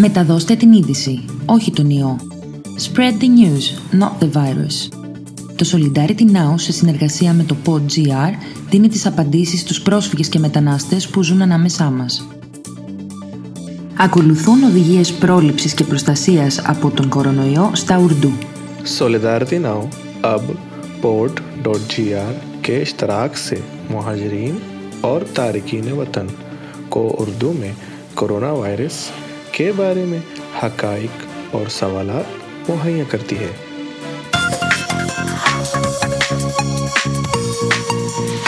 Μεταδώστε την είδηση, όχι τον ιό. Spread the news, not the virus. Το Solidarity Now σε συνεργασία με το PodGR δίνει τις απαντήσεις στους πρόσφυγες και μετανάστες που ζουν ανάμεσά μας. Ακολουθούν οδηγίες πρόληψης και προστασίας από τον κορονοϊό στα Ουρντού. Solidarity Now, port.gr και με کے بارے میں حقائق اور سوالات مہیا کرتی ہے۔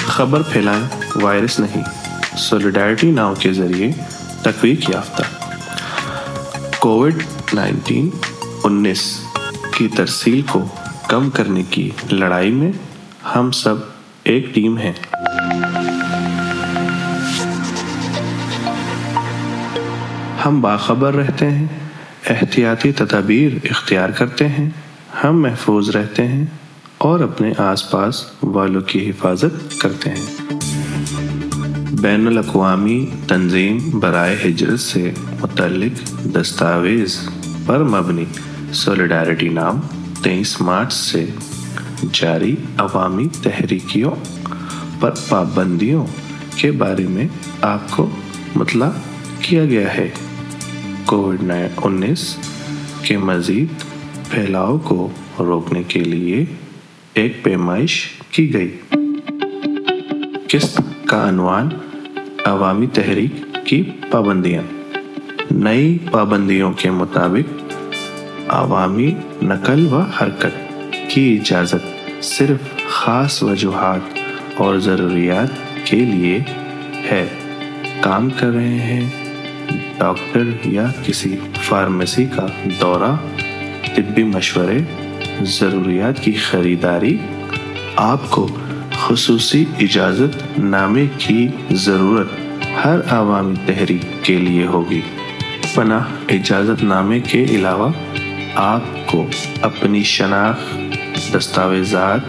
خبر پھیلائیں، وائرس نہیں۔ سولیڈائرٹی ناؤ کے ذریعے تقویق یافتہ۔ کووڈ نائنٹین انیس کی ترسیل کو کم کرنے کی لڑائی میں ہم سب ایک ٹیم ہیں۔ ہم باخبر رہتے ہیں، احتیاطی تدابیر اختیار کرتے ہیں، ہم محفوظ رہتے ہیں اور اپنے آس پاس والوں کی حفاظت کرتے ہیں۔ بین الاقوامی تنظیم برائے ہجرت سے متعلق دستاویز پر مبنی سولیڈارٹی نام تیئیس مارچ سے جاری عوامی تحریکیوں پر پابندیوں کے بارے میں آپ کو مطلع کیا گیا ہے۔ کووڈ انیس کے مزید پھیلاؤ کو روکنے کے لیے ایک پیمائش کی گئی۔ قسط کا عنوان عوامی تحریک کی پابندیاں۔ نئی پابندیوں کے مطابق عوامی نقل و حرکت کی اجازت صرف خاص وجوہات اور ضروریات کے لیے ہے۔ کام کر رہے ہیں۔ ڈاکٹر یا کسی فارمیسی کا دورہ، طبی مشورے، ضروریات کی خریداری، آپ کو خصوصی اجازت نامے کی ضرورت ہر عوامی تحریک کے لیے ہوگی۔ پناہ اجازت نامے کے علاوہ، آپ کو اپنی شناخت، دستاویزات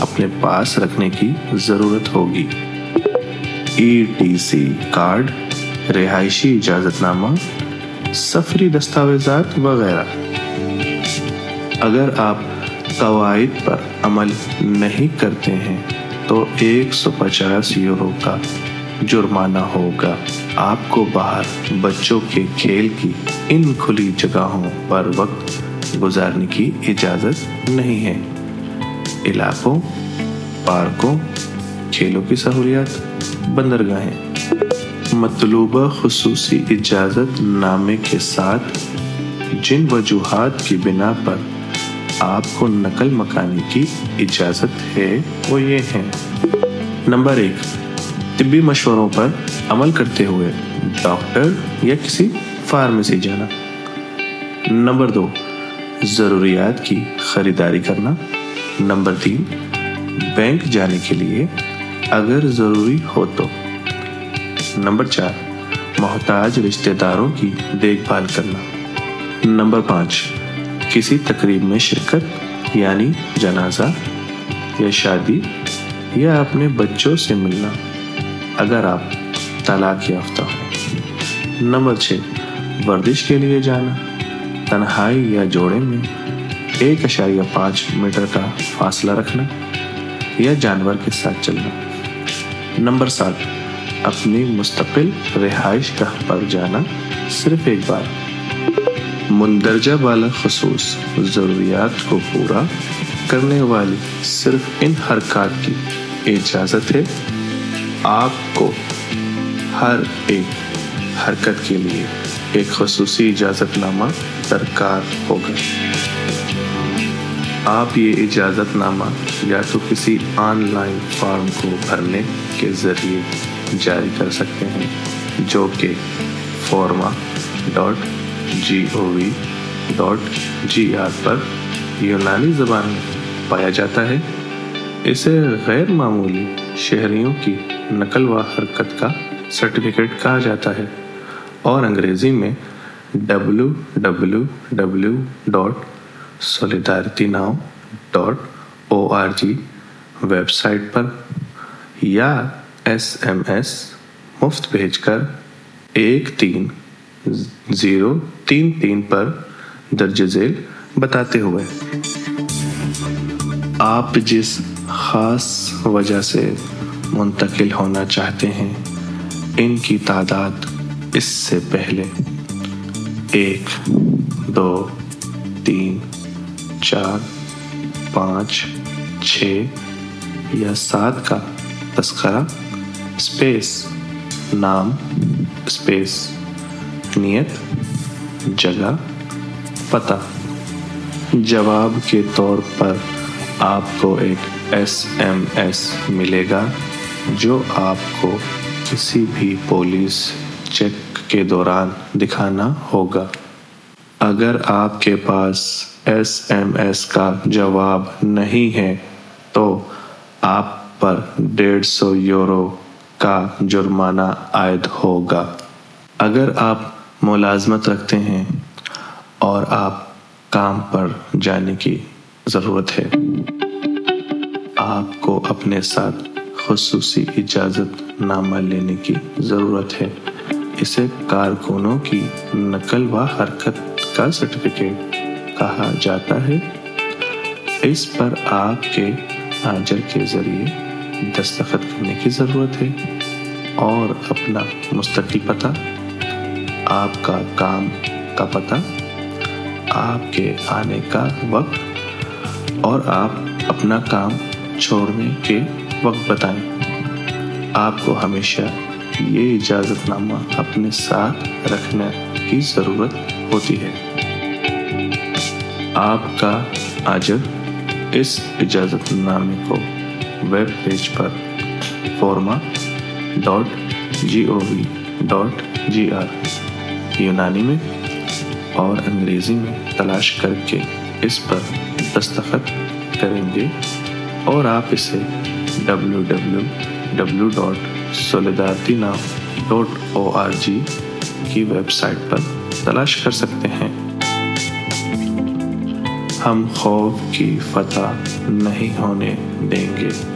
اپنے پاس رکھنے کی ضرورت ہوگی۔ ای ٹی سی کارڈ رہائشی اجازت نامہ سفری دستاویزات وغیرہ۔ اگر آپ قواعد پر عمل نہیں کرتے ہیں، تو ایک سو پچاس یورو کا جرمانہ ہوگا۔ آپ کو باہر بچوں کے کھیل کی ان کھلی جگہوں پر وقت گزارنے کی اجازت نہیں ہے۔ علاقوں، پارکوں، کھیلوں کی سہولیات، بندرگاہیں۔ مطلوبہ خصوصی اجازت نامے کے ساتھ جن وجوہات کی بنا پر آپ کو نقل مکانی کی اجازت ہے، وہ یہ ہیں۔ نمبر ایک، طبی مشوروں پر عمل کرتے ہوئے ڈاکٹر یا کسی فارمیسی جانا۔ نمبر دو، ضروریات کی خریداری کرنا۔ نمبر تین، بینک جانے کے لیے اگر ضروری ہو تو۔ نمبر چار، محتاج رشتہ داروں کی دیکھ بھال کرنا۔ نمبر پانچ، کسی تقریب میں شرکت یعنی جنازہ یا شادی یا اپنے بچوں سے ملنا، اگر آپ طلاق یافتہ ہوں۔ نمبر چھ، ورزش کے لیے جانا۔ تنہائی یا جوڑے میں ایک اشاریہ پانچ میٹر کا فاصلہ رکھنا یا جانور کے ساتھ چلنا۔ نمبر سات اپنی مستقل رہائش گاہ پر جانا صرف ایک بار۔ مندرجہ والا خصوص ضروریات کو پورا کرنے والی صرف ان حرکات کی اجازت ہے۔ آپ کو ہر ایک حرکت کے لیے ایک خصوصی اجازت نامہ درکار ہوگا۔ آپ یہ اجازت نامہ یا تو کسی آن لائن فارم کو بھرنے کے ذریعے جاری کر سکتے ہیں، جو کہ forma dot G O V dot G R پر یونانی زبان میں پایا جاتا ہے۔ اسے غیر معمولی شہریوں کی نقل و حرکت کا سرٹیفکیٹ کہا جاتا ہے۔ اور انگریزی میں W W W dot solidarity now dot O R G website پر یا ایس ایم ایس مفت بھیج کر ایک تین زیرو تین تین پر درج ذیل بتاتے ہوئے۔ آپ جس خاص وجہ سے منتقل ہونا چاہتے ہیں، ان کی تعداد اس سے پہلے ایک، دو، تین، چار، پانچ، چھ یا سات کا تذکرہ اسپیس نام اسپیس نیت جگہ پتہ جواب کے طور پر آپ کو ایک ایس ایم ایس ملے گا جو آپ کو کسی بھی پولیس چیک کے دوران دکھانا ہوگا اگر آپ کے پاس ایس ایم ایس کا جواب نہیں ہے تو آپ پر ڈیڑھ سو یورو کا جرمانہ عائد ہوگا۔ اگر آپ ملازمت رکھتے ہیں اور آپ کام پر جانے کی ضرورت ہے، آپ کو اپنے ساتھ خصوصی اجازت نامہ لینے کی ضرورت ہے۔ اسے کارکنوں کی نقل و حرکت کا سرٹیفکیٹ کہا جاتا ہے۔ اس پر آپ کے آجر کے ذریعے دستخط کرنے کی ضرورت ہے اور اپنا مستقل پتہ، آپ کا کام کا پتہ، آپ کے آنے کا وقت اور آپ اپنا کام چھوڑنے کے وقت بتائیں۔ آپ کو ہمیشہ یہ اجازت نامہ اپنے ساتھ رکھنے کی ضرورت ہوتی ہے۔ آپ کا آجر اس اجازت نامے کو ویب پیج پر forma dot G O V dot G R یونانی میں اور انگریزی میں تلاش کر کے اس پر دستخط کریں گے اور آپ اسے W W W dot solidarity نام ڈاٹ او آر جی کی ویب سائٹ پر تلاش کر سکتے ہیں۔ ہم خوف کی فتح نہیں ہونے دیں گے۔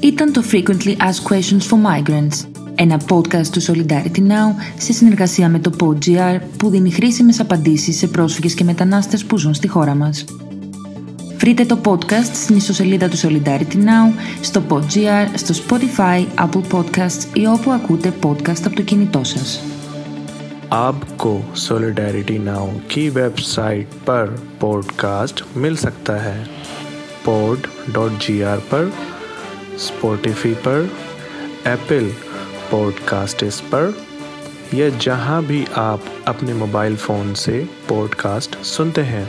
ήταν το Frequently Asked Questions for Migrants, ένα podcast του Solidarity Now σε συνεργασία με το PodGR που δίνει χρήσιμες απαντήσεις σε πρόσφυγες και μετανάστες που ζουν στη χώρα μας. Βρείτε το podcast στην ιστοσελίδα του Solidarity Now, στο PodGR, στο Spotify, Apple Podcasts ή όπου ακούτε podcast από το κινητό σας. آپ کو سولیڈیریٹی ناؤ کی ویب سائٹ پر پوڈ کاسٹ مل سکتا ہے پوڈ ڈاٹ جی آر پر اسپوٹیفی پر ایپل پوڈ کاسٹس پر یا جہاں بھی آپ اپنے موبائل فون سے پوڈ کاسٹ سنتے ہیں